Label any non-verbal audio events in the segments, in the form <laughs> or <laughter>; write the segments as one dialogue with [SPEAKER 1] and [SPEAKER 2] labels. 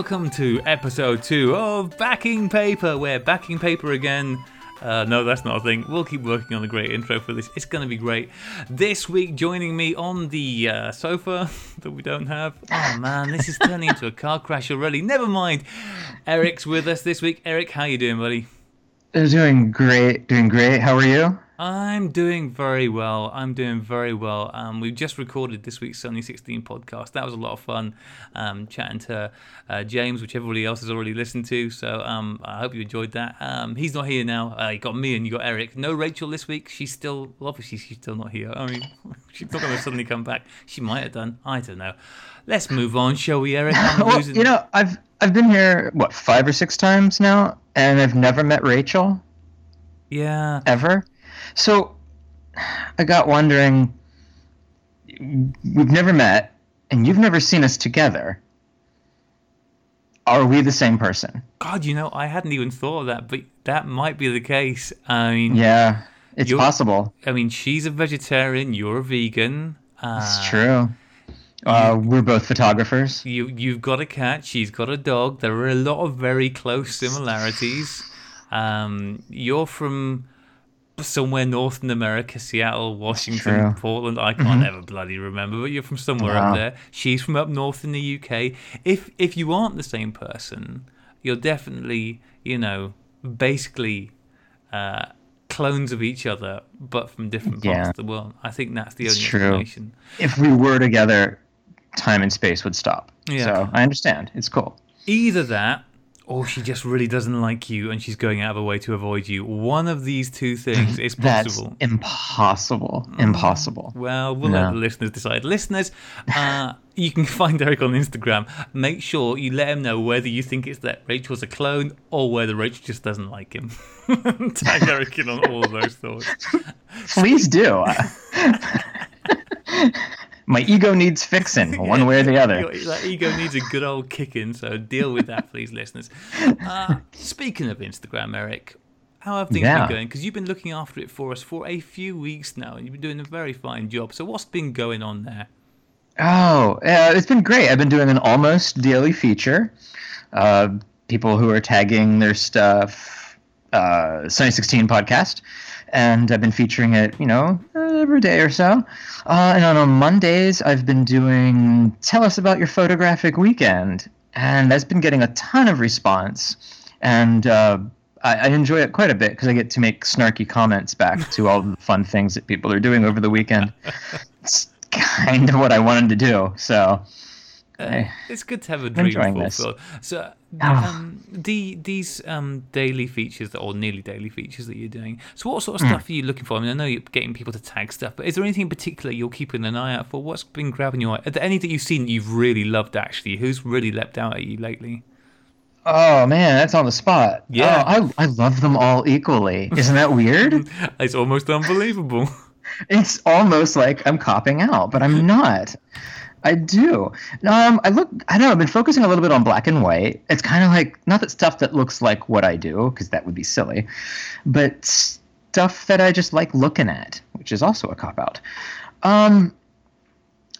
[SPEAKER 1] welcome to episode two of Backing Paper. We're backing paper again. Uh, no, that's not a thing. We'll keep working on a great intro for this. It's going to be great. This week, joining me on the uh, sofa <laughs> that we don't have. Oh man, this is turning into a car crash already. Never mind. Eric's with us this week. Eric, how you doing, buddy?
[SPEAKER 2] Doing great. Doing great. How are you?
[SPEAKER 1] I'm doing very well. I'm doing very well. Um, we've just recorded this week's Sunny 16 podcast. That was a lot of fun um, chatting to uh, James, which everybody else has already listened to. So um, I hope you enjoyed that. Um, he's not here now. Uh, you got me and you got Eric. No Rachel this week. She's still, well, obviously, she's still not here. I mean, <laughs> she's not going to suddenly come back. She might have done. I don't know. Let's move on, shall we, Eric? <laughs>
[SPEAKER 2] well, losing... you know, I've I've been here what five or six times now, and I've never met Rachel.
[SPEAKER 1] Yeah.
[SPEAKER 2] Ever. So I got wondering we've never met and you've never seen us together. Are we the same person?
[SPEAKER 1] God, you know, I hadn't even thought of that, but that might be the case. I mean,
[SPEAKER 2] yeah, it's possible.
[SPEAKER 1] I mean, she's a vegetarian, you're a vegan.
[SPEAKER 2] Uh, it's true. Uh, you, we're both photographers.
[SPEAKER 1] You you've got a cat. She's got a dog. There are a lot of very close similarities. <laughs> Um, you're from somewhere north in America, Seattle, Washington, Portland. I can't mm-hmm. ever bloody remember, but you're from somewhere wow. up there. She's from up north in the UK. If if you aren't the same person, you're definitely, you know, basically uh, clones of each other, but from different parts yeah. of the world. I think that's the it's only true. explanation.
[SPEAKER 2] If we were together, time and space would stop. Yeah. So I understand. It's cool.
[SPEAKER 1] Either that or she just really doesn't like you and she's going out of her way to avoid you. One of these two things is <laughs> possible.
[SPEAKER 2] That's impossible. Mm. Impossible.
[SPEAKER 1] Well, we'll no. let the listeners decide. Listeners, uh, you can find Eric on Instagram. Make sure you let him know whether you think it's that Rachel's a clone or whether Rachel just doesn't like him. <laughs> Tag Eric in on all of those thoughts. <laughs>
[SPEAKER 2] Please do my ego needs fixing <laughs> one way or the other.
[SPEAKER 1] that ego needs a good old kicking, so deal with that, <laughs> please, listeners. Uh, speaking of Instagram, Eric, how have things yeah. been going? Because you've been looking after it for us for a few weeks now, and you've been doing a very fine job. So, what's been going on there?
[SPEAKER 2] Oh, uh, it's been great. I've been doing an almost daily feature. Uh, people who are tagging their stuff, uh, Sunny 16 podcast and I've been featuring it, you know, every day or so. Uh, and on, Mondays, I've been doing "Tell us about your photographic weekend," and that's been getting a ton of response, and uh, I, I, enjoy it quite a bit because I get to make snarky comments back <laughs> to all the fun things that people are doing over the weekend. it's kind of what I wanted to do, so.
[SPEAKER 1] Uh, it's good to have a dream fulfilled. So, ah. um, the these um, daily features or nearly daily features that you're doing. So, what sort of mm. stuff are you looking for? I mean, I know you're getting people to tag stuff, but is there anything in particular you're keeping an eye out for? What's been grabbing your eye? Are there any that you've seen that you've really loved? Actually, who's really leapt out at you lately?
[SPEAKER 2] Oh man, that's on the spot. Yeah, oh, I I love them all equally. Isn't that weird? <laughs>
[SPEAKER 1] it's almost unbelievable. <laughs>
[SPEAKER 2] it's almost like I'm copping out, but I'm <laughs> not. I do. Um, I look. I don't know. I've been focusing a little bit on black and white. It's kind of like not that stuff that looks like what I do, because that would be silly, but stuff that I just like looking at, which is also a cop out. Um,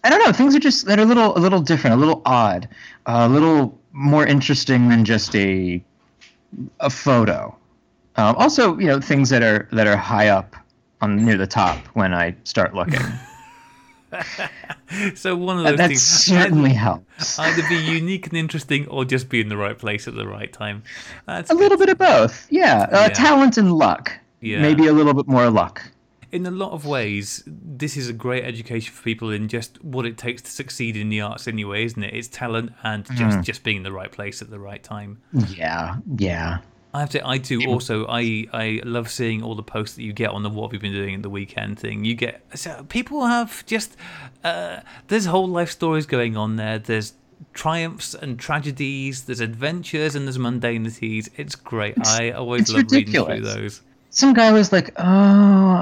[SPEAKER 2] I don't know. Things are just that are a little, a little different, a little odd, a little more interesting than just a a photo. Um, also, you know, things that are that are high up on near the top when I start looking. <laughs>
[SPEAKER 1] so one of those
[SPEAKER 2] that
[SPEAKER 1] things
[SPEAKER 2] certainly
[SPEAKER 1] either,
[SPEAKER 2] helps.
[SPEAKER 1] Either be unique and interesting, or just be in the right place at the right time.
[SPEAKER 2] That's a good. little bit of both. Yeah, uh, yeah. talent and luck. Yeah, maybe a little bit more luck.
[SPEAKER 1] In a lot of ways, this is a great education for people in just what it takes to succeed in the arts, anyway, isn't it? It's talent and just mm. just being in the right place at the right time.
[SPEAKER 2] Yeah, yeah.
[SPEAKER 1] I have to. I do also. I I love seeing all the posts that you get on the what we've been doing in the weekend thing. You get so people have just uh, there's whole life stories going on there. There's triumphs and tragedies. There's adventures and there's mundanities. It's great. It's, I always love ridiculous. reading through those.
[SPEAKER 2] Some guy was like, "Oh,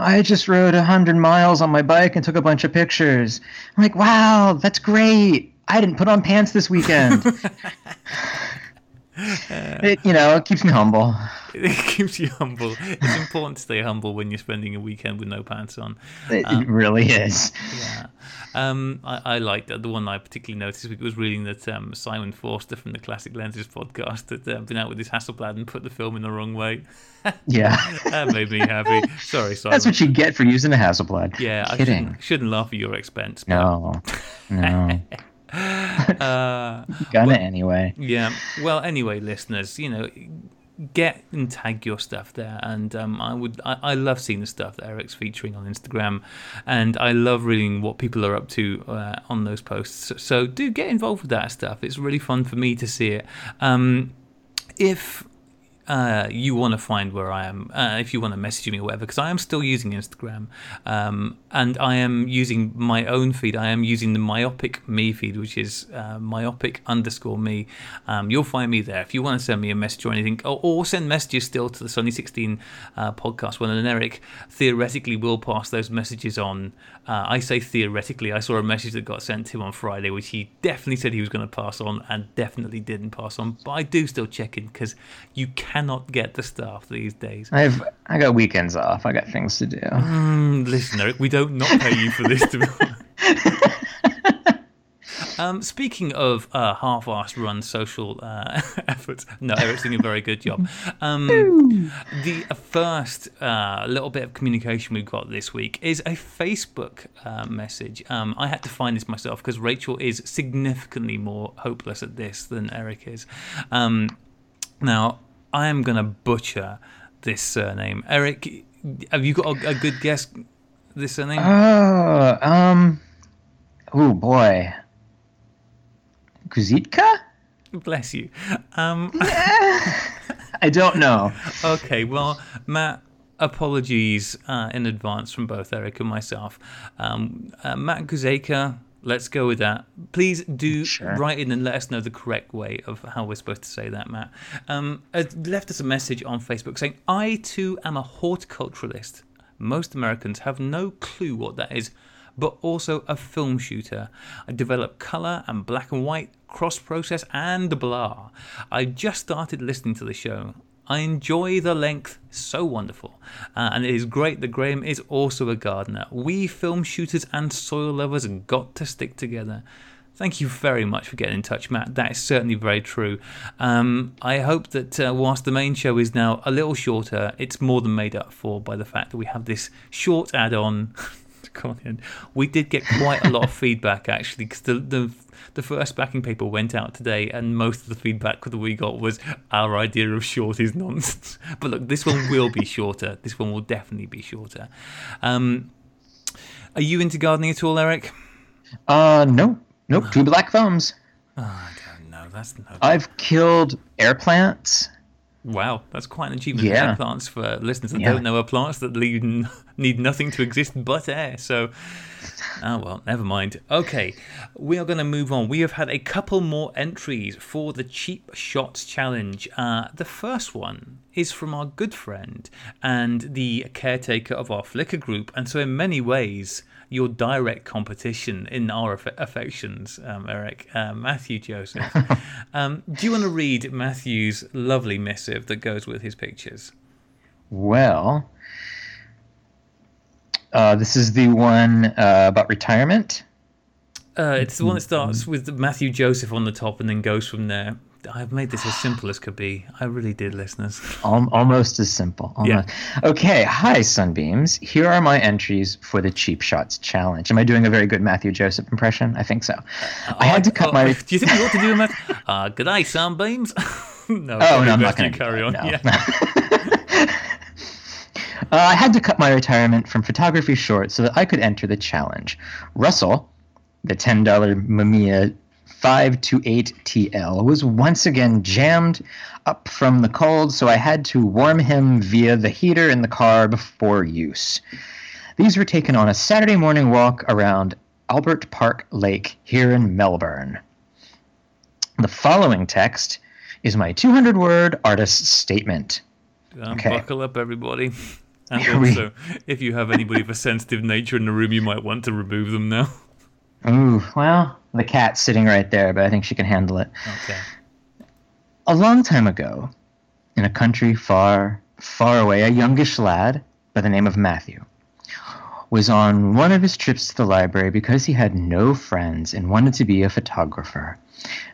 [SPEAKER 2] I just rode a hundred miles on my bike and took a bunch of pictures." I'm like, "Wow, that's great! I didn't put on pants this weekend." <laughs> <laughs> it, you know, it keeps me humble. <laughs>
[SPEAKER 1] It keeps you humble. It's important to stay humble when you're spending a weekend with no pants on.
[SPEAKER 2] It, um, it really is.
[SPEAKER 1] Yeah. Um, I, I liked that. The one I particularly noticed was reading that um, Simon Forster from the Classic Lenses podcast had uh, been out with his Hasselblad and put the film in the wrong way. <laughs>
[SPEAKER 2] yeah.
[SPEAKER 1] that made me happy. Sorry, Simon.
[SPEAKER 2] That's what you get for using a Hasselblad.
[SPEAKER 1] Yeah,
[SPEAKER 2] Kidding.
[SPEAKER 1] I shouldn't, shouldn't laugh at your expense.
[SPEAKER 2] But... No. No. <laughs> uh, Gonna well, anyway.
[SPEAKER 1] Yeah. Well, anyway, listeners, you know, get and tag your stuff there. And um, i would I, I, love seeing the stuff that eric's featuring on instagram. And i love reading what people are up to uh, on those posts. So do get involved with that stuff. It's really fun for me to see it. Um, if uh, you want to find where I am, uh, if you want to message me or whatever, because I am still using Instagram um, and I am using my own feed. I am using the myopic me feed, which is uh, myopic underscore me. Um, you'll find me there if you want to send me a message or anything, or, or send messages still to the Sunny 16 uh, podcast. When and Eric theoretically will pass those messages on. Uh, I say theoretically. I saw a message that got sent to him on Friday, which he definitely said he was going to pass on, and definitely didn't pass on. But I do still check in because you cannot get the staff these days.
[SPEAKER 2] I've I got weekends off. I got things to do.
[SPEAKER 1] Mm, listen, Eric, we don't not not pay you for this. To be <laughs> Um, speaking of uh, half-assed run social uh, <laughs> efforts, no, Eric's doing a very good job. Um, the first uh, little bit of communication we've got this week is a Facebook uh, message. Um, I had to find this myself because Rachel is significantly more hopeless at this than Eric is. Um, now, I am going to butcher this surname. Eric, have you got a, a good guess? This surname?
[SPEAKER 2] Oh, um, oh boy, Kuzitka.
[SPEAKER 1] Bless you. Um, <laughs>
[SPEAKER 2] I don't know. <laughs>
[SPEAKER 1] Okay, well, Matt, apologies uh, in advance from both Eric and myself. Um, uh, Matt Guzeka Let's go with that. Please do sure. write in and let us know the correct way of how we're supposed to say that, Matt. Um, left us a message on Facebook saying, I too am a horticulturalist. Most Americans have no clue what that is, but also a film shooter. I develop color and black and white, cross process, and blah. I just started listening to the show. I enjoy the length, so wonderful. Uh, and it is great that Graham is also a gardener. We film shooters and soil lovers got to stick together. Thank you very much for getting in touch, Matt. That is certainly very true. Um, I hope that uh, whilst the main show is now a little shorter, it's more than made up for by the fact that we have this short add on. <laughs> we did get quite a lot of <laughs> feedback actually because the, the the first backing paper went out today, and most of the feedback that we got was our idea of short is nonsense. <laughs> But look, this one will be shorter. This one will definitely be shorter. Um, are you into gardening at all, Eric?
[SPEAKER 2] Uh, no, nope. Two black thumbs.
[SPEAKER 1] Oh, I don't know. That's.
[SPEAKER 2] I've killed air plants.
[SPEAKER 1] Wow, that's quite an achievement. Yeah. Air plants for listeners that yeah. don't know are plants that <laughs> need nothing to exist but air. So Oh, well, never mind. Okay, we are going to move on. We have had a couple more entries for the Cheap Shots Challenge. Uh, the first one is from our good friend and the caretaker of our Flickr group, and so in many ways, your direct competition in our aff- affections, um, Eric, uh, Matthew Joseph. <laughs> um, do you want to read Matthew's lovely missive that goes with his pictures?
[SPEAKER 2] Well, uh, this is the one uh, about retirement.
[SPEAKER 1] Uh, it's the one that starts with Matthew Joseph on the top and then goes from there. I've made this as simple as could be. I really did, listeners.
[SPEAKER 2] Almost as simple. Almost. Yeah. Okay. Hi, Sunbeams. Here are my entries for the Cheap Shots Challenge. Am I doing a very good Matthew Joseph impression? I think so. Uh, I had to cut my.
[SPEAKER 1] Do you think you ought to do a Matthew? <laughs> Uh, good day, Sunbeams. <laughs>
[SPEAKER 2] no. Oh, no, I'm not going to
[SPEAKER 1] carry on.
[SPEAKER 2] No.
[SPEAKER 1] Yeah. <laughs>
[SPEAKER 2] Uh, I had to cut my retirement from photography short so that I could enter the challenge. Russell, the $10 Mamiya 528TL, was once again jammed up from the cold, so I had to warm him via the heater in the car before use. These were taken on a Saturday morning walk around Albert Park Lake here in Melbourne. The following text is my 200 word artist statement.
[SPEAKER 1] Um, okay. Buckle up, everybody. <laughs> And also, if you have anybody of a sensitive nature in the room, you might want to remove them now.
[SPEAKER 2] Ooh, well, the cat's sitting right there, but I think she can handle it.
[SPEAKER 1] Okay.
[SPEAKER 2] A long time ago, in a country far, far away, a youngish lad by the name of Matthew was on one of his trips to the library because he had no friends and wanted to be a photographer.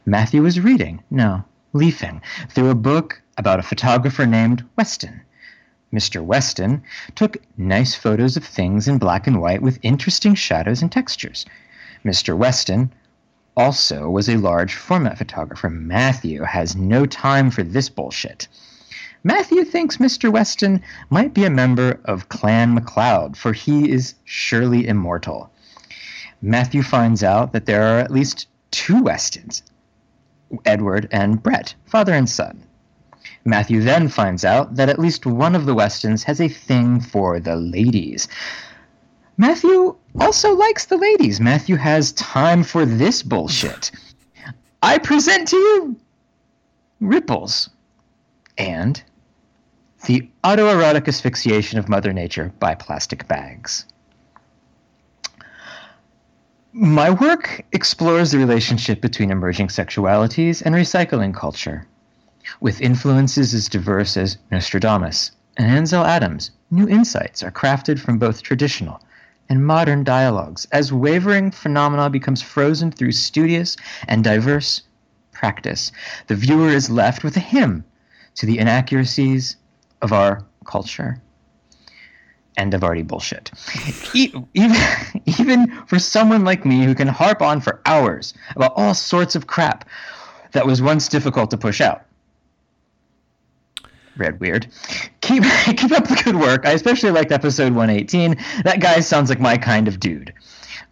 [SPEAKER 2] Matthew was reading, no, leafing, through a book about a photographer named Weston. Mr. Weston took nice photos of things in black and white with interesting shadows and textures. Mr. Weston also was a large format photographer. Matthew has no time for this bullshit. Matthew thinks Mr. Weston might be a member of Clan MacLeod, for he is surely immortal. Matthew finds out that there are at least two Westons Edward and Brett, father and son. Matthew then finds out that at least one of the Westons has a thing for the ladies. Matthew also likes the ladies. Matthew has time for this bullshit. I present to you Ripples and the autoerotic asphyxiation of Mother Nature by plastic bags. My work explores the relationship between emerging sexualities and recycling culture. With influences as diverse as Nostradamus and Ansel Adams, new insights are crafted from both traditional and modern dialogues as wavering phenomena becomes frozen through studious and diverse practice. The viewer is left with a hymn to the inaccuracies of our culture. End of already bullshit. even, <laughs> even for someone like me who can harp on for hours about all sorts of crap that was once difficult to push out. Red weird. Keep <laughs> keep up the good work. I especially liked episode 118. That guy sounds like my kind of dude.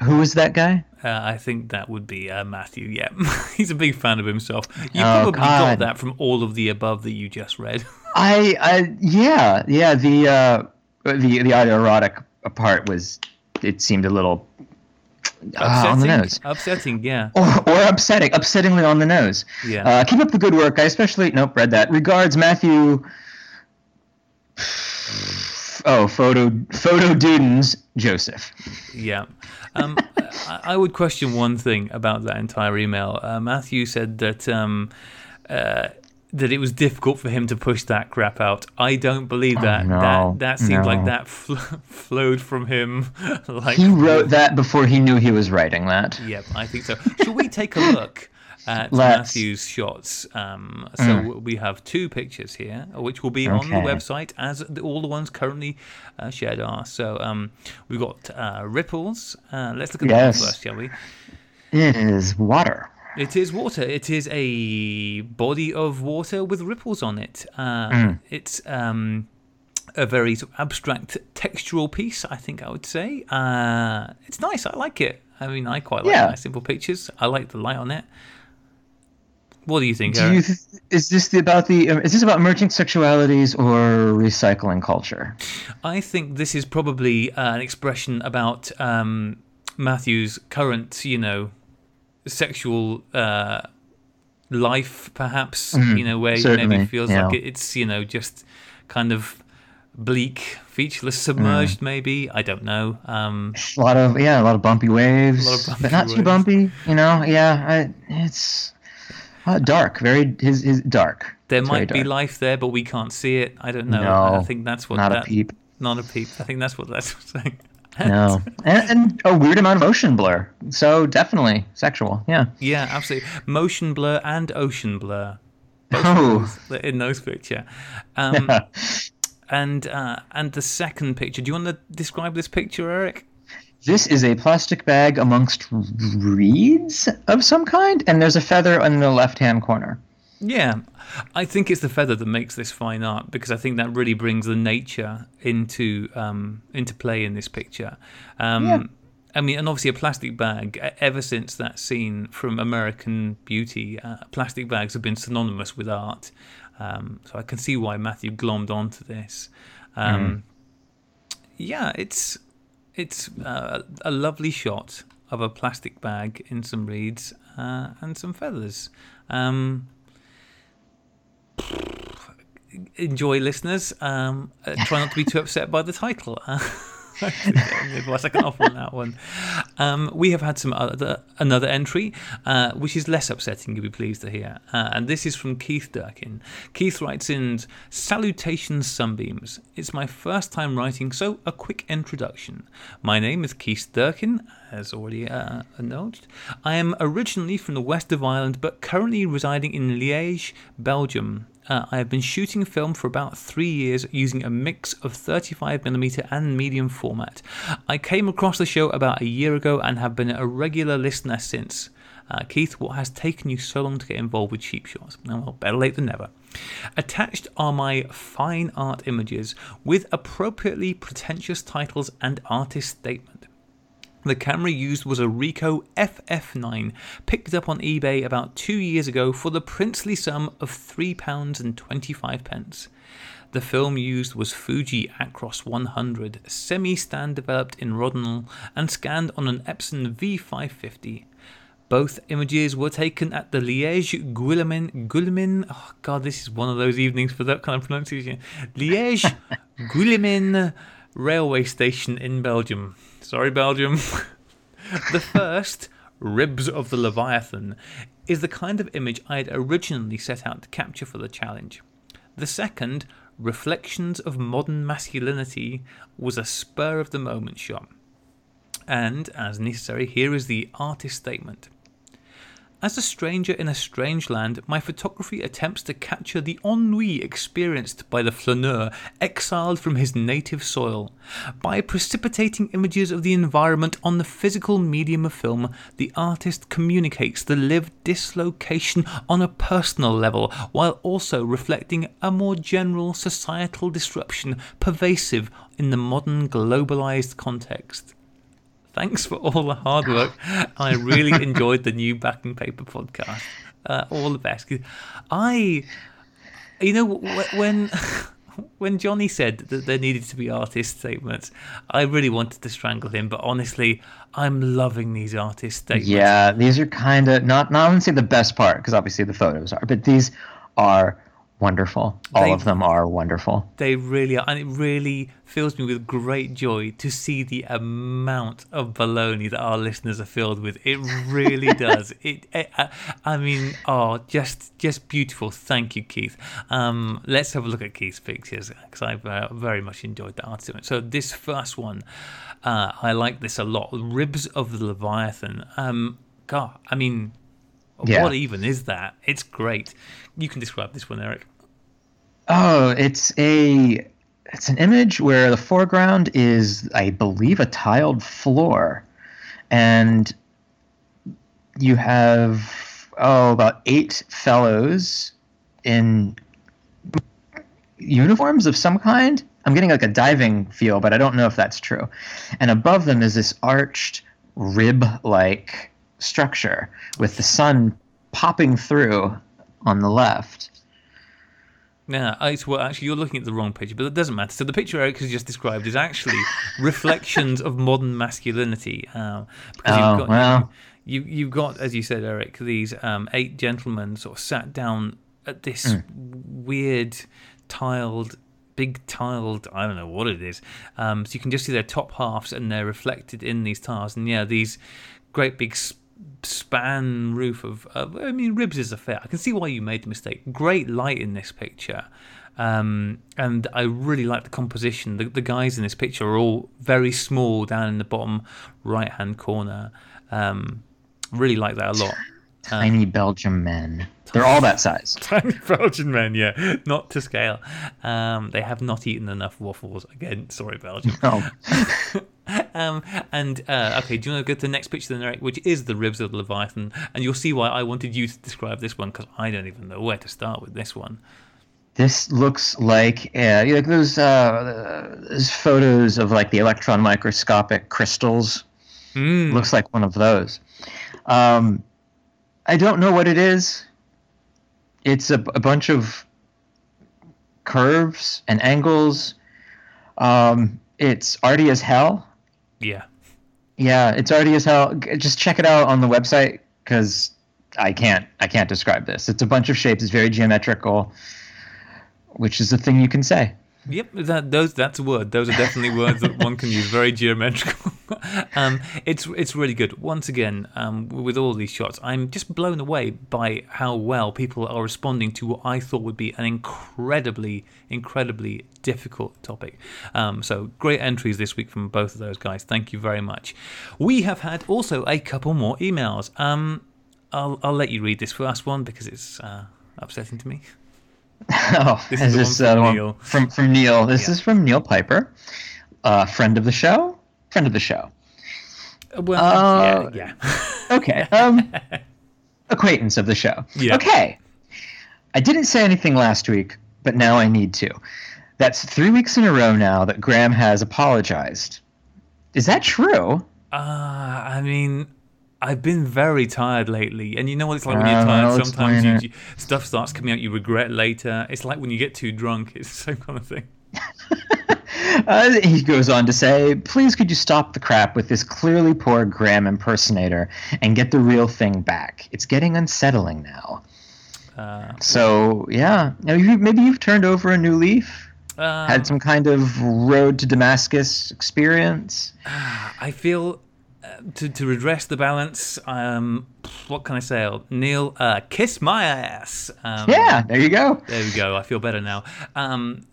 [SPEAKER 2] Who is that guy?
[SPEAKER 1] Uh, I think that would be uh, Matthew. Yeah, <laughs> he's a big fan of himself. You oh, probably God. got that from all of the above that you just read. <laughs>
[SPEAKER 2] I, I yeah, yeah. The uh, the the autoerotic part was it seemed a little uh, on the nose.
[SPEAKER 1] Upsetting, yeah.
[SPEAKER 2] Or, or upsetting, upsettingly on the nose.
[SPEAKER 1] Yeah. Uh,
[SPEAKER 2] keep up the good work. I especially nope read that. Regards, Matthew. Oh, photo photo Dudens Joseph.
[SPEAKER 1] Yeah. Um, I, I, would question one thing about that entire email. Uh, Matthew said that um, uh, that it was difficult for him to push that crap out. I don't believe oh, that. Oh, no. That that seemed no. like that fl- <laughs> flowed from him. <laughs> like
[SPEAKER 2] he wrote that before he knew he was writing that.
[SPEAKER 1] Yep, I think so. Should we take a <laughs> look at Let's. Matthew's shots? Um, so mm. we have two pictures here, which will be okay. on the website as all the ones currently uh, shared are. So um, we've got uh, ripples. Uh, let's look at yes. that first, shall we?
[SPEAKER 2] It is water.
[SPEAKER 1] It is water. It is a body of water with ripples on it. Uh, mm. It's um, a very sort of abstract textural piece, I think I would say. Uh, it's nice. I like it. I mean, I quite like yeah. nice simple pictures. I like the light on it. What do you think?
[SPEAKER 2] Do you th- is this the, about the? Um, is this about emerging sexualities or recycling culture?
[SPEAKER 1] I think this is probably uh, an expression about um, Matthew's current, you know, sexual uh, life, perhaps. Mm, you know, where he maybe feels yeah. like it's you know just kind of bleak, featureless, submerged. Mm. Maybe I don't know. Um,
[SPEAKER 2] a lot of yeah, a lot of bumpy waves, of bumpy but not waves. too bumpy. You know, yeah, I, it's uh, dark. Very his his dark.
[SPEAKER 1] There
[SPEAKER 2] it's
[SPEAKER 1] might be life there, but we can't see it. I don't know. No, I think that's what
[SPEAKER 2] not
[SPEAKER 1] that,
[SPEAKER 2] a peep.
[SPEAKER 1] Not a peep. I think that's what that's <laughs> saying
[SPEAKER 2] no, <laughs> and, and, a weird amount of ocean blur. So definitely sexual. Yeah.
[SPEAKER 1] Yeah, absolutely. Motion blur and ocean blur. oh, in those picture. Um, yeah. <laughs> And uh, and the second picture. Do you want to describe this picture, Eric?
[SPEAKER 2] This is a plastic bag amongst reeds of some kind, and there's a feather in the left-hand corner.
[SPEAKER 1] Yeah, I think it's the feather that makes this fine art because I think that really brings the nature into um, into play in this picture. Um, yeah. I mean, and obviously a plastic bag. Ever since that scene from American Beauty, uh, plastic bags have been synonymous with art. Um, so I can see why Matthew glommed onto this. Mm. Yeah, it's it's uh, a lovely shot of a plastic bag in some reeds uh, and some feathers. Um, enjoy, listeners. Um, uh, try not to be too upset by the title. <laughs> I can offer on that one. Um, we have had some other another entry, uh, which is less upsetting. You'll be pleased to hear, uh, and this is from Keith Durkin. Keith writes in, "Salutations, sunbeams. It's my first time writing, so a quick introduction. My name is Keith Durkin, as already uh, acknowledged. I am originally from the west of Ireland, but currently residing in Liège, Belgium. Uh, I have been shooting film for about three years using a mix of 35mm and medium format. I came across the show about a year ago and have been a regular listener since. Uh, Keith, what has taken you so long to get involved with cheap shots? Well, better late than never. Attached are my fine art images with appropriately pretentious titles and artist statement. The camera used was a Ricoh FF9, picked up on eBay about two years ago for the princely sum of £3.25. The film used was Fuji Acros 100, semi stand developed in Rodinal and scanned on an Epson V550. Both images were taken at the Liège Guillemins. Guillemins. Oh God, this is one of those evenings for that kind of pronunciation. Liège <laughs> Guillemins railway station in Belgium. Sorry, Belgium. <laughs> the first, Ribs of the Leviathan, is the kind of image I had originally set out to capture for the challenge. The second, Reflections of Modern Masculinity, was a spur of the moment shot. And, as necessary, here is the artist statement. As a stranger in a strange land, my photography attempts to capture the ennui experienced by the flaneur exiled from his native soil. By precipitating images of the environment on the physical medium of film, the artist communicates the lived dislocation on a personal level, while also reflecting a more general societal disruption pervasive in the modern globalized context. Thanks for all the hard work. I really enjoyed the new backing paper podcast. Uh, all the best. I, you know, when <laughs> when Johnny said that there needed to be artist statements, I really wanted to strangle him. But honestly, I'm loving these artist statements.
[SPEAKER 2] Yeah, these are kind of not not wouldn't say the best part because obviously the photos are, but these are wonderful. All they, of them are wonderful.
[SPEAKER 1] They really are, and it really fills me with great joy to see the amount of baloney that our listeners are filled with. It really <laughs> does. It, it uh, I mean, oh, just just beautiful. Thank you, Keith. Um, let's have a look at Keith's pictures because I've uh, very much enjoyed the art of it. So this first one, uh, I like this a lot. Ribs of the Leviathan. Um, God, I mean. Yeah. What even is that? It's great. You can describe this one, Eric.
[SPEAKER 2] Oh, it's a it's an image where the foreground is, I believe, a tiled floor, and you have oh about eight fellows in uniforms of some kind. I'm getting like a diving feel, but I don't know if that's true. And above them is this arched rib-like structure with the sun popping through on the left.
[SPEAKER 1] Yeah, it's well. Actually, you're looking at the wrong picture, but it doesn't matter. So the picture Eric has just described is actually <laughs> reflections of modern masculinity. Uh,
[SPEAKER 2] because oh, you've got, well.
[SPEAKER 1] you, you, have got, as you said, Eric, these um, eight gentlemen sort of sat down at this mm. weird tiled big tiled i don't know what it is um, so you can just see their top halves and they're reflected in these tiles and yeah these great big span roof of. Uh, I mean, ribs is a fair. I can see why you made the mistake. Great light in this picture. Um, and I really like the composition. The, the, guys in this picture are all very small down in the bottom right hand corner. Um, really like that a lot.
[SPEAKER 2] Tiny um, Belgian men. They're all that size. <laughs>
[SPEAKER 1] Tiny Belgian men, yeah, not to scale. Um, they have not eaten enough waffles. Again, sorry, Belgium. No. <laughs> <laughs> um, and uh, okay, do you want to go to the next picture then, Eric, which is the ribs of the Leviathan? And you'll see why I wanted you to describe this one because I don't even know where to start with this one.
[SPEAKER 2] This looks like uh, like those uh, those photos of like the electron microscopic crystals. Mm. Looks like one of those. Um, I don't know what it is. It's a, a bunch of curves and angles. Um, it's arty as hell.
[SPEAKER 1] Yeah.
[SPEAKER 2] Yeah, it's already as hell. Just check it out on the website because I can't I can't describe this. It's a bunch of shapes. It's very geometrical, which is a thing you can say.
[SPEAKER 1] Yep, that those that's a word. Those are definitely <laughs> words that one can use. Very geometrical. <laughs> um, it's it's really good. Once again, um, with all these shots, I'm just blown away by how well people are responding to what I thought would be an incredibly, incredibly difficult topic. Um, so great entries this week from both of those guys. Thank you very much. We have had also a couple more emails. Um, I'll I'll let you read this first one because it's uh, upsetting to me. <laughs> <laughs>
[SPEAKER 2] Oh, this is, this from, uh, Neil. from from Neil. This yeah. is from Neil Piper, uh, friend of the show. Friend of the show.
[SPEAKER 1] Well, uh, yeah. yeah. <laughs>
[SPEAKER 2] okay. Um, acquaintance of the show. Yeah. Okay. I didn't say anything last week, but now I need to. That's three weeks in a row now that Graham has apologized. Is that true?
[SPEAKER 1] Uh, I mean, I've been very tired lately, and you know what it's like when you're uh, tired. Sometimes you, you, stuff starts coming out you regret later. It's like when you get too drunk. It's the same kind of thing. <laughs>
[SPEAKER 2] uh, he goes on to say, "Please, could you stop the crap with this clearly poor Graham impersonator and get the real thing back? It's getting unsettling now." Uh, so yeah, maybe you've turned over a new leaf. Um, had some kind of road to Damascus experience. <sighs>
[SPEAKER 1] I feel to, to redress the balance, um, what can I say? Neil, uh, kiss my ass.
[SPEAKER 2] Um, yeah, there you go.
[SPEAKER 1] There we go. I feel better now. Um,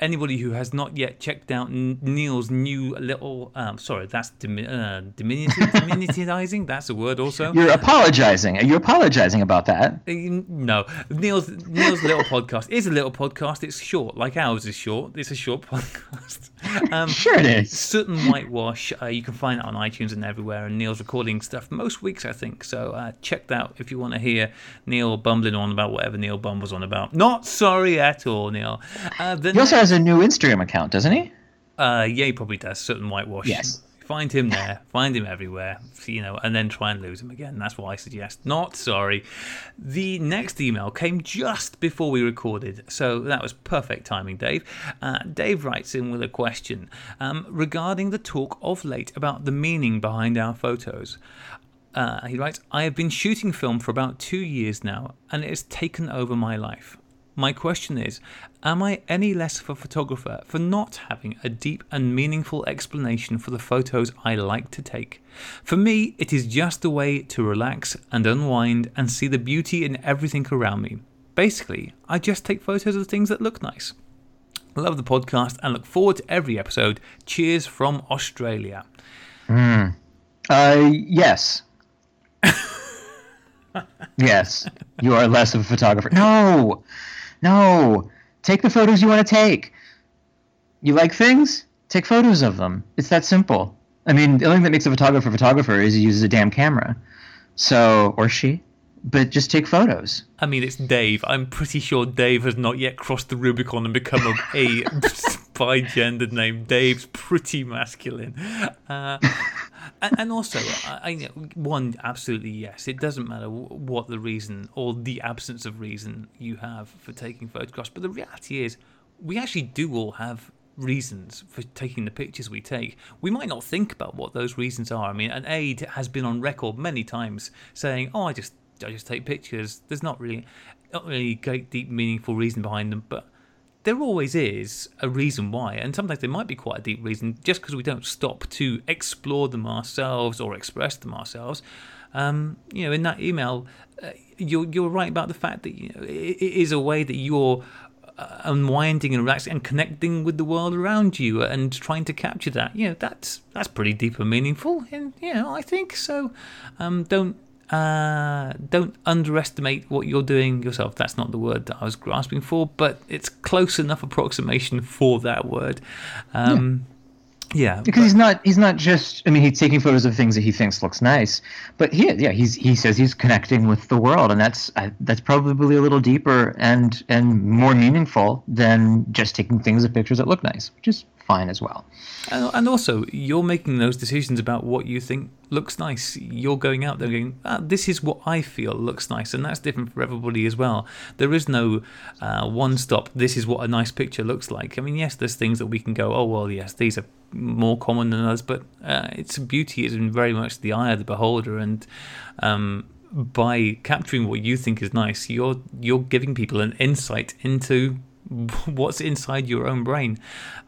[SPEAKER 1] anybody who has not yet checked out Neil's new little, um, sorry, that's dimi- uh, diminutive, <laughs> diminutizing. That's a word also.
[SPEAKER 2] You're apologizing. Are you apologizing about that?
[SPEAKER 1] Uh, no, Neil's Neil's little podcast is a little podcast. It's short, like ours is short. It's a short <laughs> podcast.
[SPEAKER 2] Um, sure it is.
[SPEAKER 1] Soot and Whitewash. Uh, you can find it on iTunes and everywhere. And Neil's recording stuff most weeks, I think. So uh, check that out if you want to hear Neil bumbling on about whatever Neil bumbles on about. Not sorry at all, Neil.
[SPEAKER 2] Uh, he also has a new Instagram account, doesn't he?
[SPEAKER 1] Uh, yeah, he probably does. And Whitewash.
[SPEAKER 2] Yes.
[SPEAKER 1] Find him there, <laughs> find him everywhere, you know, and then try and lose him again. That's what I suggest. Not sorry. The next email came just before we recorded, so that was perfect timing, Dave. Uh, Dave writes in with a question um, regarding the talk of late about the meaning behind our photos. Uh, he writes, I have been shooting film for about two years now, and it has taken over my life. My question is Am I any less of a photographer for not having a deep and meaningful explanation for the photos I like to take? For me, it is just a way to relax and unwind and see the beauty in everything around me. Basically, I just take photos of things that look nice. Love the podcast and look forward to every episode. Cheers from Australia.
[SPEAKER 2] Mm. Uh, yes. <laughs> yes, you are less of a photographer. No, no, take the photos you want to take. You like things? Take photos of them. It's that simple. I mean, the only thing that makes a photographer a photographer is he uses a damn camera. So, or she. But just take photos.
[SPEAKER 1] I mean, it's Dave. I'm pretty sure Dave has not yet crossed the Rubicon and become <laughs> a, a <laughs> bi-gendered name. Dave's pretty masculine. Uh, and, also, I, I, one absolutely yes. It doesn't matter what the reason or the absence of reason you have for taking photographs, but the reality is, we actually do all have reasons for taking the pictures we take. We might not think about what those reasons are. I mean, an aide has been on record many times saying, "Oh, I just I just take pictures." There's not really not really great deep meaningful reason behind them, but there always is a reason why, and sometimes there might be quite a deep reason just because we don't stop to explore them ourselves or express them ourselves. Um, you know, in that email, uh, you're you're right about the fact that you know, it, it is a way that you're uh, unwinding and relaxing and connecting with the world around you and trying to capture that. You know, that's that's pretty deep and meaningful, and you know, I think so. Um, don't uh, don't underestimate what you're doing yourself. That's not the word that I was grasping for, but it's close enough approximation for that word. Um, yeah. yeah.
[SPEAKER 2] because but, he's not he's not just I mean he's taking photos of things that he thinks looks nice, but he yeah he's he says he's connecting with the world, and that's uh, that's probably a little deeper and and more meaningful than just taking things of pictures that look nice, which is fine as well.
[SPEAKER 1] And also, you're making those decisions about what you think looks nice. You're going out there going, ah, this is what I feel looks nice, and that's different for everybody as well. There is no uh, one stop, this is what a nice picture looks like. I mean, yes, there's things that we can go, oh, well, yes, these are more common than others, but uh, its beauty is in very much the eye of the beholder, and um, by capturing what you think is nice, you're you're giving people an insight into <laughs> what's inside your own brain.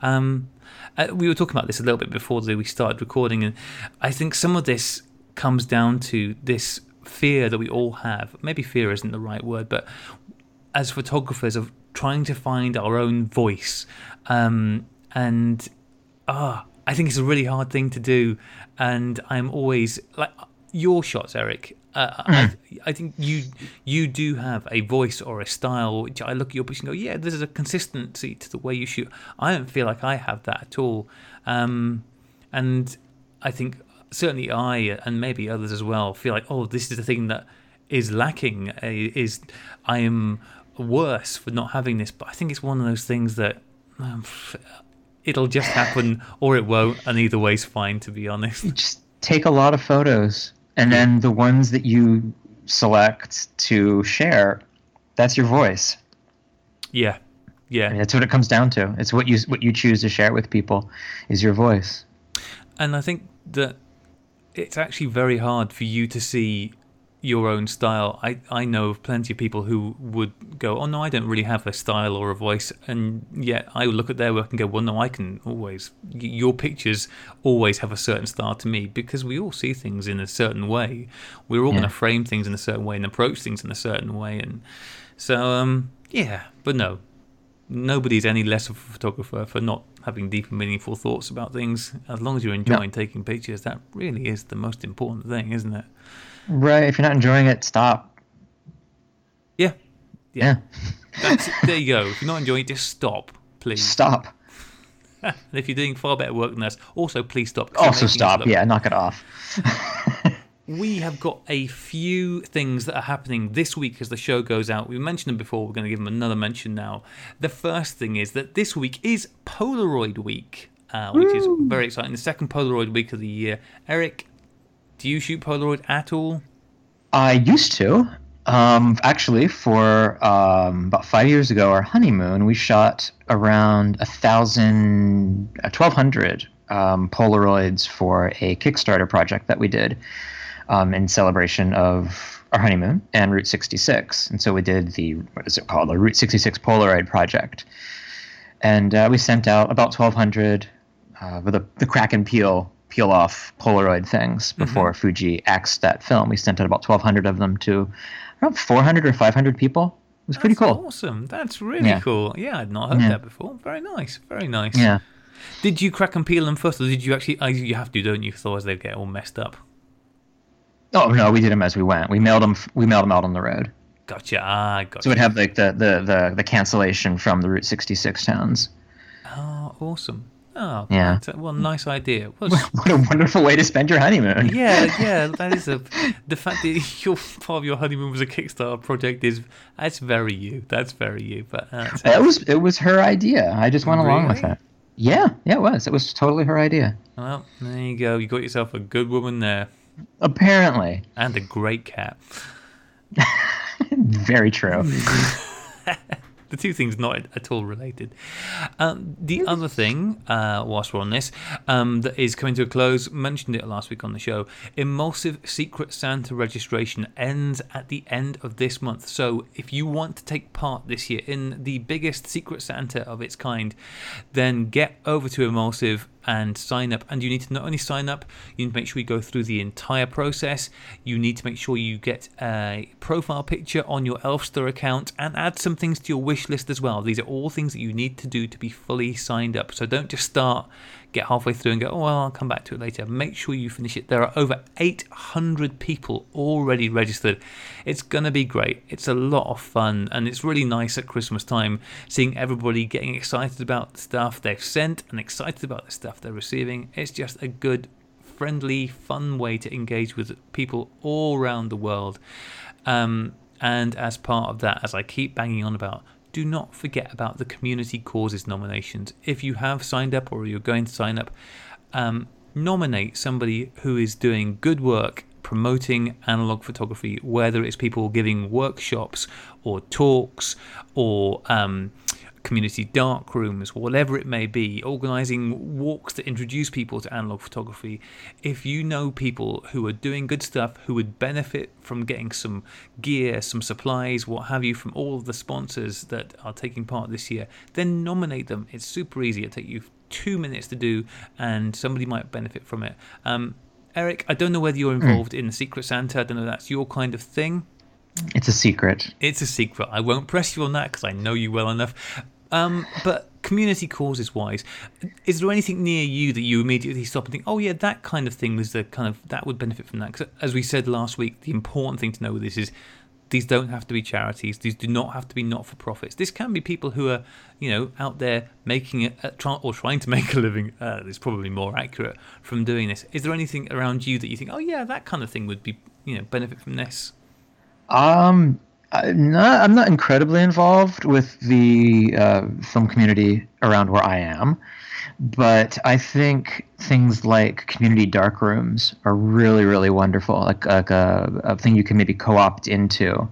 [SPEAKER 1] Um, uh, we were talking about this a little bit before we started recording, and I think some of this comes down to this fear that we all have. Maybe fear isn't the right word, but as photographers of trying to find our own voice, um, and ah, I think it's a really hard thing to do. And I'm always like your shots, Eric. Uh, I, hmm. I, think you you do have a voice or a style which I look at your picture and go, yeah, there's a consistency to the way you shoot. I don't feel like I have that at all, um, and I think certainly I and maybe others as well feel like, oh, this is the thing that is lacking. Is I am worse for not having this, but I think it's one of those things that. Um, it'll just happen or it won't, and either way's fine. To be honest,
[SPEAKER 2] just take a lot of photos and then the ones that you select to share that's your voice.
[SPEAKER 1] Yeah. Yeah.
[SPEAKER 2] I mean, that's what it comes down to. It's what you what you choose to share with people is your voice.
[SPEAKER 1] And i think that it's actually very hard for you to see your own style. I, I know of plenty of people who would go, oh no, I don't really have a style or a voice, and yet I look at their work and go, well, no, I can always. Your pictures always have a certain style to me because we all see things in a certain way. We're all yeah. going to frame things in a certain way and approach things in a certain way, and so um, yeah. But no, nobody's any less of a photographer for not having deep and meaningful thoughts about things. As long as you're enjoying no. taking pictures, that really is the most important thing, isn't it?
[SPEAKER 2] Right. If you're not enjoying it, stop.
[SPEAKER 1] Yeah.
[SPEAKER 2] Yeah.
[SPEAKER 1] yeah. there you go. If you're not enjoying it, just stop, please.
[SPEAKER 2] Stop. <laughs>
[SPEAKER 1] and if you're doing far better work than us, also please stop.
[SPEAKER 2] Also stop. Yeah, knock it off. <laughs>
[SPEAKER 1] we have got a few things that are happening this week as the show goes out. We mentioned them before. We're going to give them another mention now. The first thing is that this week is Polaroid Week, uh, which Woo. is very exciting. The second Polaroid Week of the year. Eric, do you shoot Polaroid at all?
[SPEAKER 2] I used to. Um, actually, for um, about five years ago, our honeymoon, we shot around a thousand, uh, twelve hundred um, Polaroids for a Kickstarter project that we did um, in celebration of our honeymoon and Route 66. And so we did the what is it called, the Route 66 Polaroid project, and uh, we sent out about 1,200 uh, with the, the crack and peel peel off Polaroid things mm-hmm. before mm-hmm. Fuji axed that film. We sent out about 1,200 of them to around 400 or 500 people. It was
[SPEAKER 1] That's
[SPEAKER 2] pretty cool.
[SPEAKER 1] Awesome. That's really yeah. cool. Yeah, I'd not heard yeah. that before. Very nice. Very nice.
[SPEAKER 2] Yeah.
[SPEAKER 1] Did you crack and peel them first, or did you actually? Oh, you have to, don't you? Otherwise, they get all messed up.
[SPEAKER 2] Oh no, we did them as we went. We mailed them. We mailed them out on the road.
[SPEAKER 1] Gotcha. Ah, gotcha.
[SPEAKER 2] So it have like the, the the the cancellation from the Route 66 towns.
[SPEAKER 1] Oh, awesome. Oh,
[SPEAKER 2] yeah.
[SPEAKER 1] Well, nice idea.
[SPEAKER 2] Well, <laughs> what a wonderful way to spend your honeymoon.
[SPEAKER 1] Yeah, yeah. <laughs> That is a the fact that <laughs> your part of your honeymoon was a Kickstarter project is that's very you. That's very you. But uh,
[SPEAKER 2] it was it was her idea. I just went really? along with it. Yeah, yeah, it was. It was totally her idea.
[SPEAKER 1] Well, there you go. You got yourself a good woman there.
[SPEAKER 2] Apparently.
[SPEAKER 1] And a great cat.
[SPEAKER 2] very true.
[SPEAKER 1] The two things not at all related. Um, the other thing, uh, whilst we're on this, um, that is coming to a close, mentioned it last week on the show. Emulsive Secret Santa registration ends at the end of this month. So if you want to take part this year in the biggest Secret Santa of its kind, then get over to Emulsive and sign up. And you need to not only sign up, you need to make sure you go through the entire process. You need to make sure you get a profile picture on your Elfster account and add some things to your wish list as well. These are all things that you need to do to be fully signed up. So don't just start get halfway through and go, oh, well, I'll come back to it later. Make sure you finish it. There are over 800 people already registered. It's going to be great. It's a lot of fun, and it's really nice at Christmas time seeing everybody getting excited about the stuff they've sent and excited about the stuff they're receiving. It's just a good, friendly, fun way to engage with people all around the world. Um, and as part of that, as I keep banging on about, do not forget about the community causes nominations. If you have signed up or you're going to sign up, um, nominate somebody who is doing good work promoting analog photography, whether it's people giving workshops or talks or um, community dark rooms, whatever it may be, organizing walks to introduce people to analog photography. If you know people who are doing good stuff, who would benefit from getting some gear, some supplies, what have you, from all of the sponsors that are taking part this year, then nominate them. It's super easy. It'll take you two minutes to do, and somebody might benefit from it. Um, Eric, I don't know whether you're hmm. involved mm. in the Secret Santa. I don't know if that's your kind of thing.
[SPEAKER 2] It's a secret.
[SPEAKER 1] It's a secret. I won't press you on that because I know you well enough. Um, but community causes wise, is there anything near you that you immediately stop and think, oh yeah, that kind of thing was the kind of that would benefit from that? Because as we said last week, the important thing to know with this is these don't have to be charities. These do not have to be not for profits. This can be people who are, you know, out there making it uh, or trying to make a living. Uh, it's probably more accurate from doing this. Is there anything around you that you think, oh yeah, that kind of thing would be, you know, benefit from this?
[SPEAKER 2] Um, I'm not, I'm not incredibly involved with the uh, film community around where I am, but I think things like community dark rooms are really, really wonderful. Like, like a, a thing you can maybe co-opt into,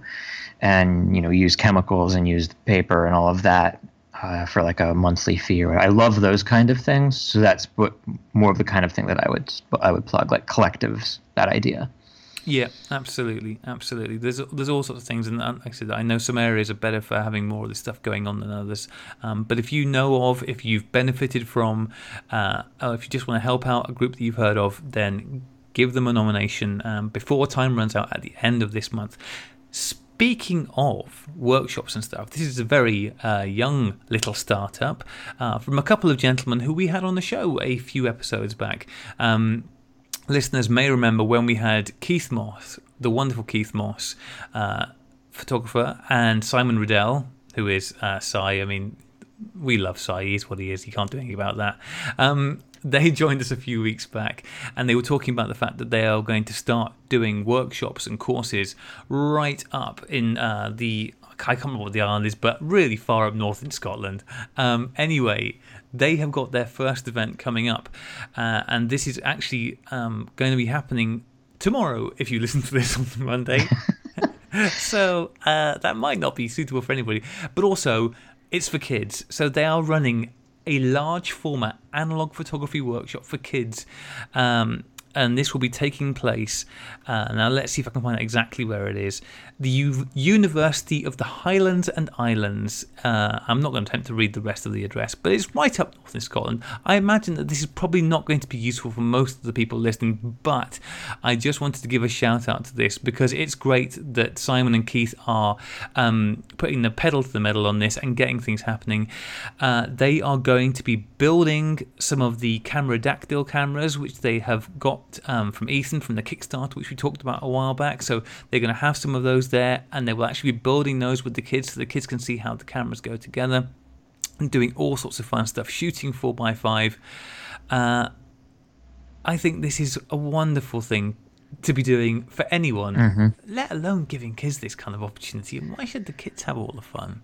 [SPEAKER 2] and you know, use chemicals and use paper and all of that uh, for like a monthly fee. I love those kind of things. So that's what more of the kind of thing that I would I would plug, like collectives. That idea.
[SPEAKER 1] Yeah, absolutely, absolutely. There's there's all sorts of things, and like I said, I know some areas are better for having more of this stuff going on than others. Um, but if you know of, if you've benefited from, uh, or if you just want to help out a group that you've heard of, then give them a nomination um, before time runs out at the end of this month. Speaking of workshops and stuff, this is a very uh, young little startup uh, from a couple of gentlemen who we had on the show a few episodes back. Um, listeners may remember when we had Keith Moss, the wonderful Keith Moss, uh, photographer, and Simon Riddell, who is uh. I mean, we love Cy. He's what he is. You can't do anything about that. Um, they <laughs> joined us a few weeks back and they were talking about the fact that they are going to start doing workshops and courses right up in uh, the I can't remember what the island is, but really far up north in Scotland. Um, anyway, they have got their first event coming up, uh, and this is actually um, going to be happening tomorrow if you <laughs> listen to this on Monday. <laughs> so uh, that might not be suitable for anybody, but also it's for kids. So they are running a large format analog photography workshop for kids. Um, and this will be taking place. Uh, now, let's see if I can find out exactly where it is. The U- University of the Highlands and Islands. Uh, I'm not going to attempt to read the rest of the address, but it's right up north in Scotland. I imagine that this is probably not going to be useful for most of the people listening, but I just wanted to give a shout out to this because it's great that Simon and Keith are um, putting the pedal to the metal on this and getting things happening. Uh, they are going to be building some of the Cameradactyl cameras, which they have got um, from Ethan from the Kickstarter, which we talked about a while back. So they're going to have some of those there, and they will actually be building those with the kids so the kids can see how the cameras go together and doing all sorts of fun stuff, shooting 4x5. Uh, I think this is a wonderful thing to be doing for anyone, mm-hmm. let alone giving kids this kind of opportunity. And why should the kids have all the fun?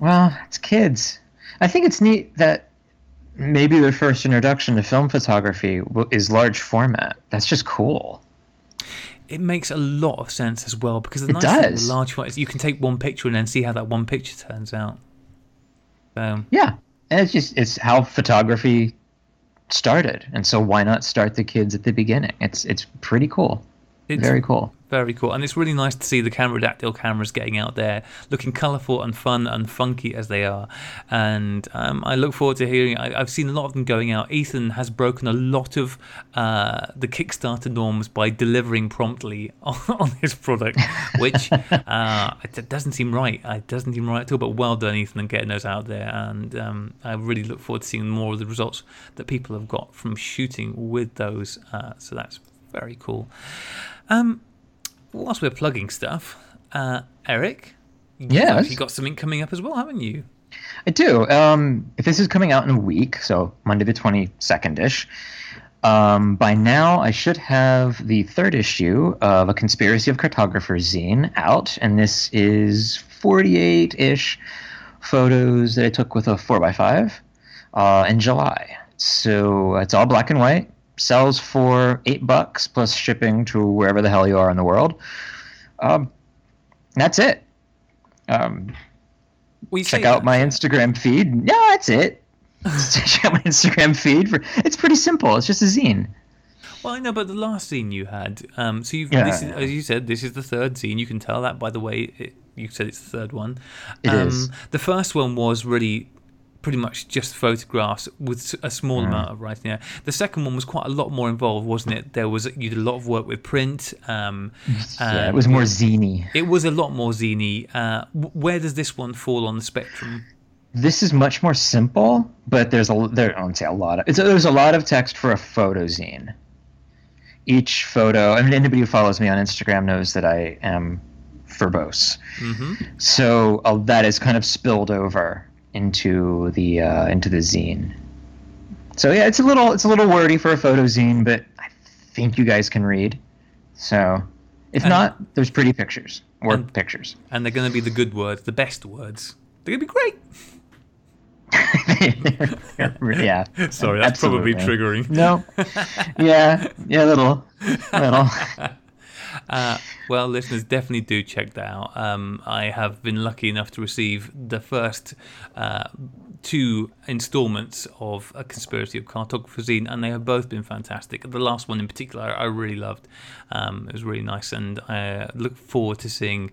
[SPEAKER 2] Well, it's kids. I think it's neat that maybe their first introduction to film photography is large format. That's just cool.
[SPEAKER 1] It makes a lot of sense as well because the it nice does. thing with large format is you can take one picture and then see how that one picture turns out.
[SPEAKER 2] Um, yeah, and it's just it's how photography started, and so why not start the kids at the beginning? It's it's pretty cool. It's very cool.
[SPEAKER 1] Very cool. And it's really nice to see the Cameradactyl cameras getting out there, looking colourful and fun and funky as they are. And um, I look forward to hearing. I, have seen a lot of them going out. Ethan has broken a lot of uh, the Kickstarter norms by delivering promptly on, <laughs> on his product, which <laughs> uh, it doesn't seem right. It doesn't seem right at all. But well done, Ethan, and getting those out there. And um, I really look forward to seeing more of the results that people have got from shooting with those. Uh, so that's very cool. Um, whilst we're plugging stuff, uh, Eric,
[SPEAKER 2] yes,
[SPEAKER 1] you got something coming up as well, haven't you?
[SPEAKER 2] I do. Um, if this is coming out in a week, so Monday the twenty second ish. Um, by now, I should have the third issue of A Conspiracy of Cartographers zine out, and this is 48 ish photos that I took with a 4x5 uh, in July. So it's all black and white sells for eight bucks plus shipping to wherever the hell you are in the world. Um, that's it. Um, check out that. my Instagram feed. Yeah, that's it. <laughs> check out my Instagram feed. For it's pretty simple. It's just a zine.
[SPEAKER 1] Well, I know, but the last zine you had, um, so you've, yeah, this is, as you said, this is the third zine. You can tell that by the way it, you said it's the third one.
[SPEAKER 2] It um, is.
[SPEAKER 1] The first one was really pretty much just photographs with a small mm. amount of writing there. The second one was quite a lot more involved, wasn't it? There was you did a lot of work with print. Um,
[SPEAKER 2] yeah, it was more zany.
[SPEAKER 1] It was a lot more zany. Uh, where does this one fall on the spectrum?
[SPEAKER 2] This is much more simple, but there's a there. I don't say a lot of. there's a lot of text for a photo zine. Each photo. I mean, anybody who follows me on Instagram knows that I am verbose. Mm-hmm. So uh, that is kind of spilled over into the uh, into the zine. So yeah, it's a little it's a little wordy for a photo zine, but I think you guys can read. So if and, not, there's pretty pictures or and, pictures,
[SPEAKER 1] and they're going to be the good words, the best words. They're going to be great. <laughs>
[SPEAKER 2] yeah.
[SPEAKER 1] Sorry, that's Absolutely. probably triggering.
[SPEAKER 2] No. <laughs> Yeah. Yeah, a little. A little. <laughs> <laughs>
[SPEAKER 1] Uh, well, listeners, definitely do check that out. Um, I have been lucky enough to receive the first uh, two installments of A Conspiracy of Cartographer Zine, and they have both been fantastic. The last one in particular, I really loved. Um, it was really nice, and I look forward to seeing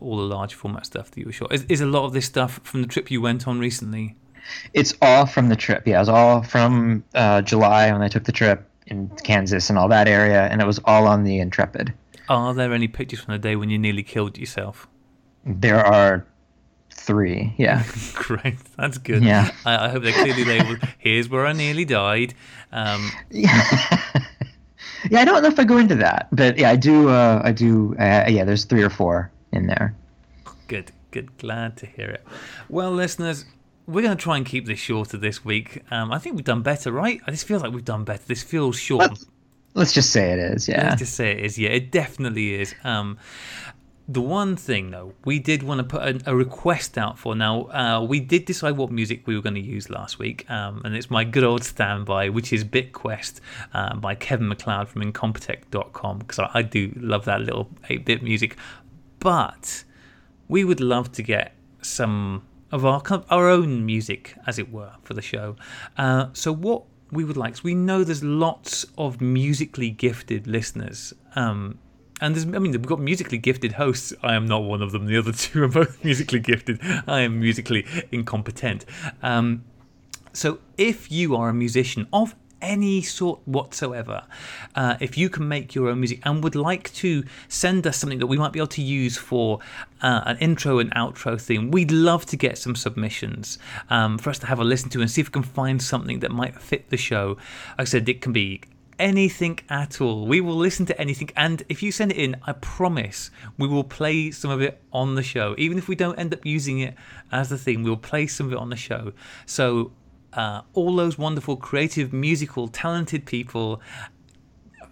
[SPEAKER 1] all the large format stuff that you were shot. Is, is a lot of this stuff from the trip you went on recently?
[SPEAKER 2] It's all from the trip. Yeah, it was all from uh, July when I took the trip in Kansas and all that area, and it was all on the Intrepid.
[SPEAKER 1] Are there any pictures from the day when you nearly killed yourself?
[SPEAKER 2] There are three. Yeah. <laughs>
[SPEAKER 1] Great. That's good.
[SPEAKER 2] Yeah.
[SPEAKER 1] I, I hope they're clearly labeled. <laughs> Here's where I nearly died. Um,
[SPEAKER 2] yeah. <laughs> yeah. I don't know if I go into that, but yeah, I do. Uh, I do. Uh, yeah, there's three or four in there.
[SPEAKER 1] Good. Good. Glad to hear it. Well, listeners, we're going to try and keep this shorter this week. Um, I think we've done better, right? This feels like we've done better. This feels short.
[SPEAKER 2] Let's just say it is, yeah.
[SPEAKER 1] Let's just say it is, yeah. It definitely is. Um, the one thing though, we did want to put a, a request out for. Now, uh, we did decide what music we were going to use last week, um, and it's my good old standby, which is BitQuest uh, by Kevin MacLeod from Incompetech.com, because I, I do love that little 8 bit music. But we would love to get some of our our own music, as it were, for the show. Uh, so what we would like. So we know there's lots of musically gifted listeners. Um, and there's, I mean, we've got musically gifted hosts. I am not one of them. The other <laughs> two are both musically gifted. I am musically incompetent. Um, so if you are a musician of any sort whatsoever, uh, if you can make your own music and would like to send us something that we might be able to use for uh, an intro and outro theme, we'd love to get some submissions um, for us to have a listen to and see if we can find something that might fit the show. Like I said, it can be anything at all. We will listen to anything, and if you send it in, I promise we will play some of it on the show. Even if we don't end up using it as the theme, we'll play some of it on the show. So uh, all those wonderful, creative, musical, talented people.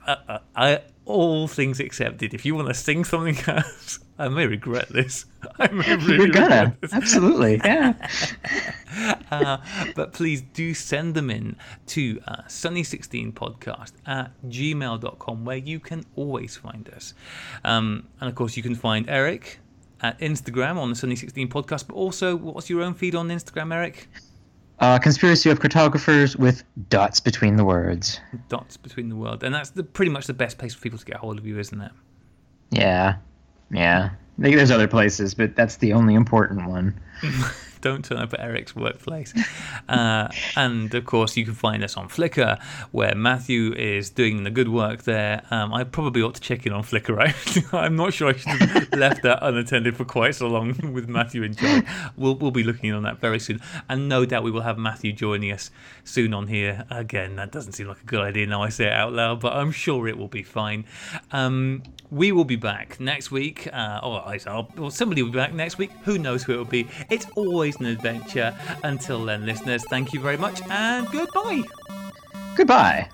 [SPEAKER 1] Uh, uh, I, all things accepted. If you want to sing something <laughs> else, I may regret this. <laughs> I may really
[SPEAKER 2] You're gonna absolutely, <laughs> yeah.
[SPEAKER 1] uh, but please do send them in to uh, Sunny16podcast at gmail.com, where you can always find us. Um, and of course, you can find Eric at Instagram on the Sunny16 podcast. But also, what's your own feed on Instagram, Eric?
[SPEAKER 2] Uh, conspiracy of cartographers with dots between the words.
[SPEAKER 1] Dots between the words, and that's the, pretty much the best place for people to get a hold of you, isn't it?
[SPEAKER 2] Yeah, yeah. There's other places, but that's the only important one. <laughs>
[SPEAKER 1] don't turn up at Eric's workplace. <laughs> Uh, and of course, you can find us on Flickr, where Matthew is doing the good work there. Um, I probably ought to check in on Flickr, <laughs> right? I'm not sure I should have <laughs> left that unattended for quite so long with Matthew and John. We'll, we'll be looking on that very soon. And no doubt we will have Matthew joining us soon on here. Again, that doesn't seem like a good idea now I say it out loud, but I'm sure it will be fine. Um, we will be back next week. Uh, or, or somebody will be back next week. Who knows who it will be? It's always an adventure. Until then, listeners, thank you very much and goodbye.
[SPEAKER 2] Goodbye.